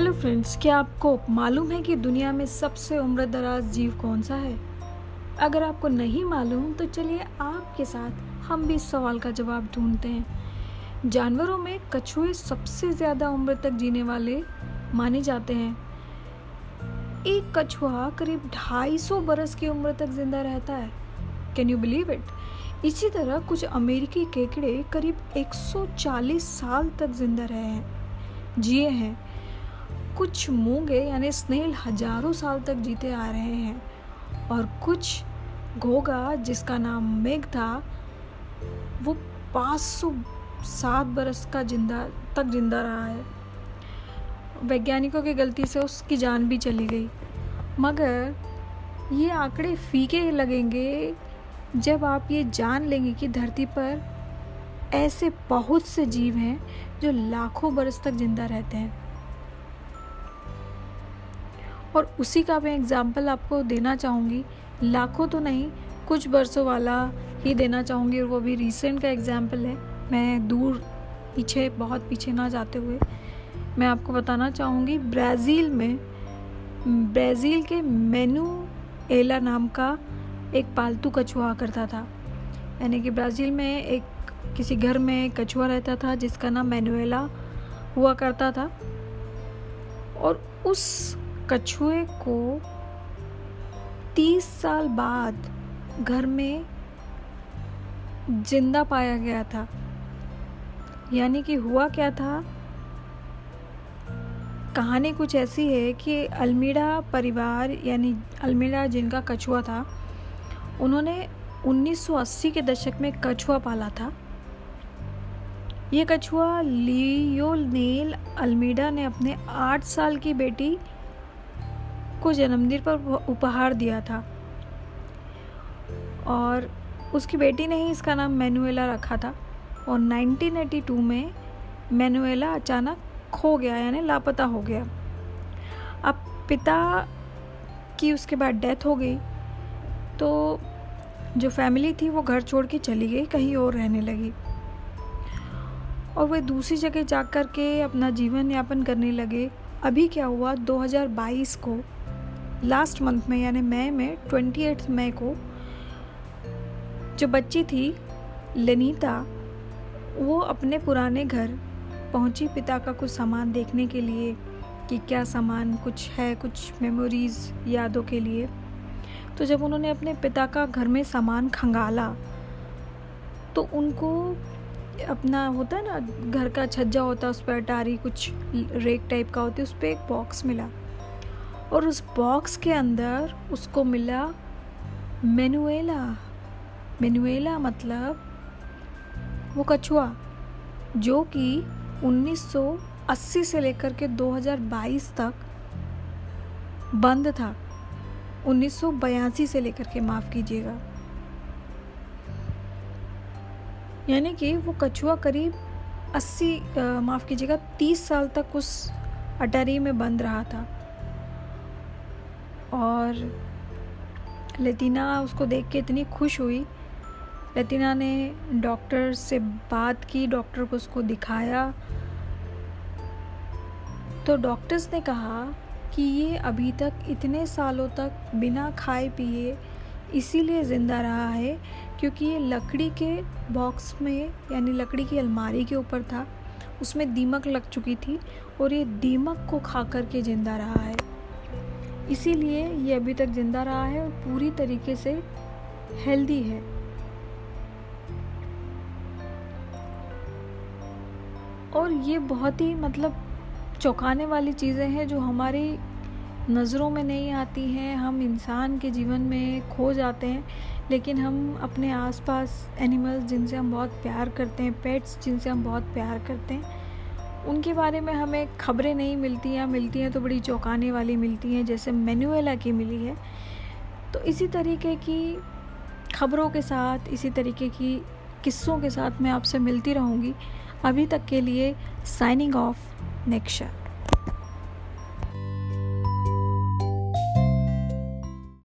Hello friends क्या आपको मालूम है कि दुनिया में सबसे उम्र दराज जीव कौन सा है? अगर आपको नहीं मालूम तो चलिए आपके साथ हम भी इस सवाल का जवाब ढूंढते हैं। जानवरों में कछुए सबसे ज़्यादा उम्र तक जीने वाले माने जाते हैं। एक कछुआ करीब 250 बरस की उम्र तक ज़िंदा रहता है। कैन यू बिलीव इट इसी तरह कुछ अमेरिकी केकड़े करीब 140 साल तक ज़िंदा रहे हैं। जिए हैं। कुछ मूँगे यानी स्नेल हज़ारों साल तक जीते आ रहे हैं। और कुछ घोगा, जिसका नाम मेघ था, वो 507 बरस का ज़िंदा, तक ज़िंदा रहा है। वैज्ञानिकों की गलती से उसकी जान भी चली गई। मगर ये आंकड़े फीके लगेंगे जब आप ये जान लेंगे कि धरती पर ऐसे बहुत से जीव हैं जो लाखों बरस तक ज़िंदा रहते हैं। और उसी का मैं एग्ज़ाम्पल आपको देना चाहूँगी। लाखों तो नहीं, कुछ बरसों वाला ही देना चाहूँगी और वो भी रिसेंट का एग्ज़ाम्पल है। मैं दूर पीछे, बहुत पीछे ना जाते हुए, मैं आपको बताना चाहूँगी, ब्राज़ील में, ब्राज़ील के मेनू एला नाम का एक पालतू कछुआ करता था। यानी कि ब्राज़ील में एक, किसी घर में कछुआ रहता था जिसका नाम मैनुएला हुआ करता था। और उस कछुए को तीस साल बाद घर में ज़िंदा पाया गया था। यानी कि हुआ क्या था? कहानी कुछ ऐसी है कि अलमीरा परिवार, यानी अल्मीड़ा जिनका कछुआ था, उन्होंने 1980 के दशक में कछुआ पाला था। ये कछुआ लियोनेल अल्मीडा ने अपने आठ साल की बेटी को जन्मदिन पर उपहार दिया था। और उसकी बेटी ने ही इसका नाम मैनुएला रखा था। और 1982 में मैनुएला अचानक खो गया, यानी लापता हो गया। अब पिता की उसके बाद डेथ हो गई तो जो फैमिली थी वो घर छोड़ के चली गई, कहीं और रहने लगी। और वे दूसरी जगह जा कर के अपना जीवन यापन करने लगे। अभी क्या हुआ 2022 को लास्ट मंथ में, यानी मई में ट्वेंटी एट मई को जो बच्ची थी, लेनीता, वो अपने पुराने घर पहुँची पिता का कुछ सामान देखने के लिए कि क्या सामान कुछ है, कुछ मेमोरीज़ यादों के लिए। तो जब उन्होंने अपने पिता का घर में सामान खंगाला तो उनको अपना होता है ना, घर का छज्जा होता है, उस पर अटारी कुछ रेक टाइप का होती है, उस पर एक बॉक्स मिला। और उस बॉक्स के अंदर उसको मिला मेनुएला। मेनुएला मतलब वो कछुआ, जो कि 1980 से लेकर के 2022 तक बंद था। उन्नीस सौ बयासी से लेकर के, माफ़ कीजिएगा। यानी कि वो कछुआ करीब 80 माफ़ कीजिएगा 30 साल तक उस अटारी में बंद रहा था। और लतीना उसको देख के इतनी खुश हुई। लतीना ने डॉक्टर से बात की, डॉक्टर को उसको दिखाया। तो डॉक्टर्स ने कहा कि ये अभी तक इतने सालों तक बिना खाए पिए इसीलिए ज़िंदा रहा है क्योंकि ये लकड़ी के बॉक्स में, यानी लकड़ी की अलमारी के ऊपर था। उसमें दीमक लग चुकी थी और ये दीमक को खा करके ज़िंदा रहा है। इसीलिए ये अभी तक ज़िंदा रहा है और पूरी तरीके से हेल्दी है। और ये बहुत ही मतलब चौंकाने वाली चीज़ें हैं जो हमारी नज़रों में नहीं आती हैं। हम इंसान के जीवन में खो जाते हैं, लेकिन हम अपने आसपास एनिमल्स जिनसे हम बहुत प्यार करते हैं पेट्स जिनसे हम बहुत प्यार करते हैं उनके बारे में हमें खबरें नहीं मिलती या मिलती हैं तो बड़ी चौंकाने वाली मिलती हैं, जैसे मैनुएला की मिली है। तो इसी तरीके की खबरों के साथ, इसी तरीके की किस्सों के साथ मैं आपसे मिलती रहूँगी। अभी तक के लिए साइनिंग ऑफ़ नेक्शा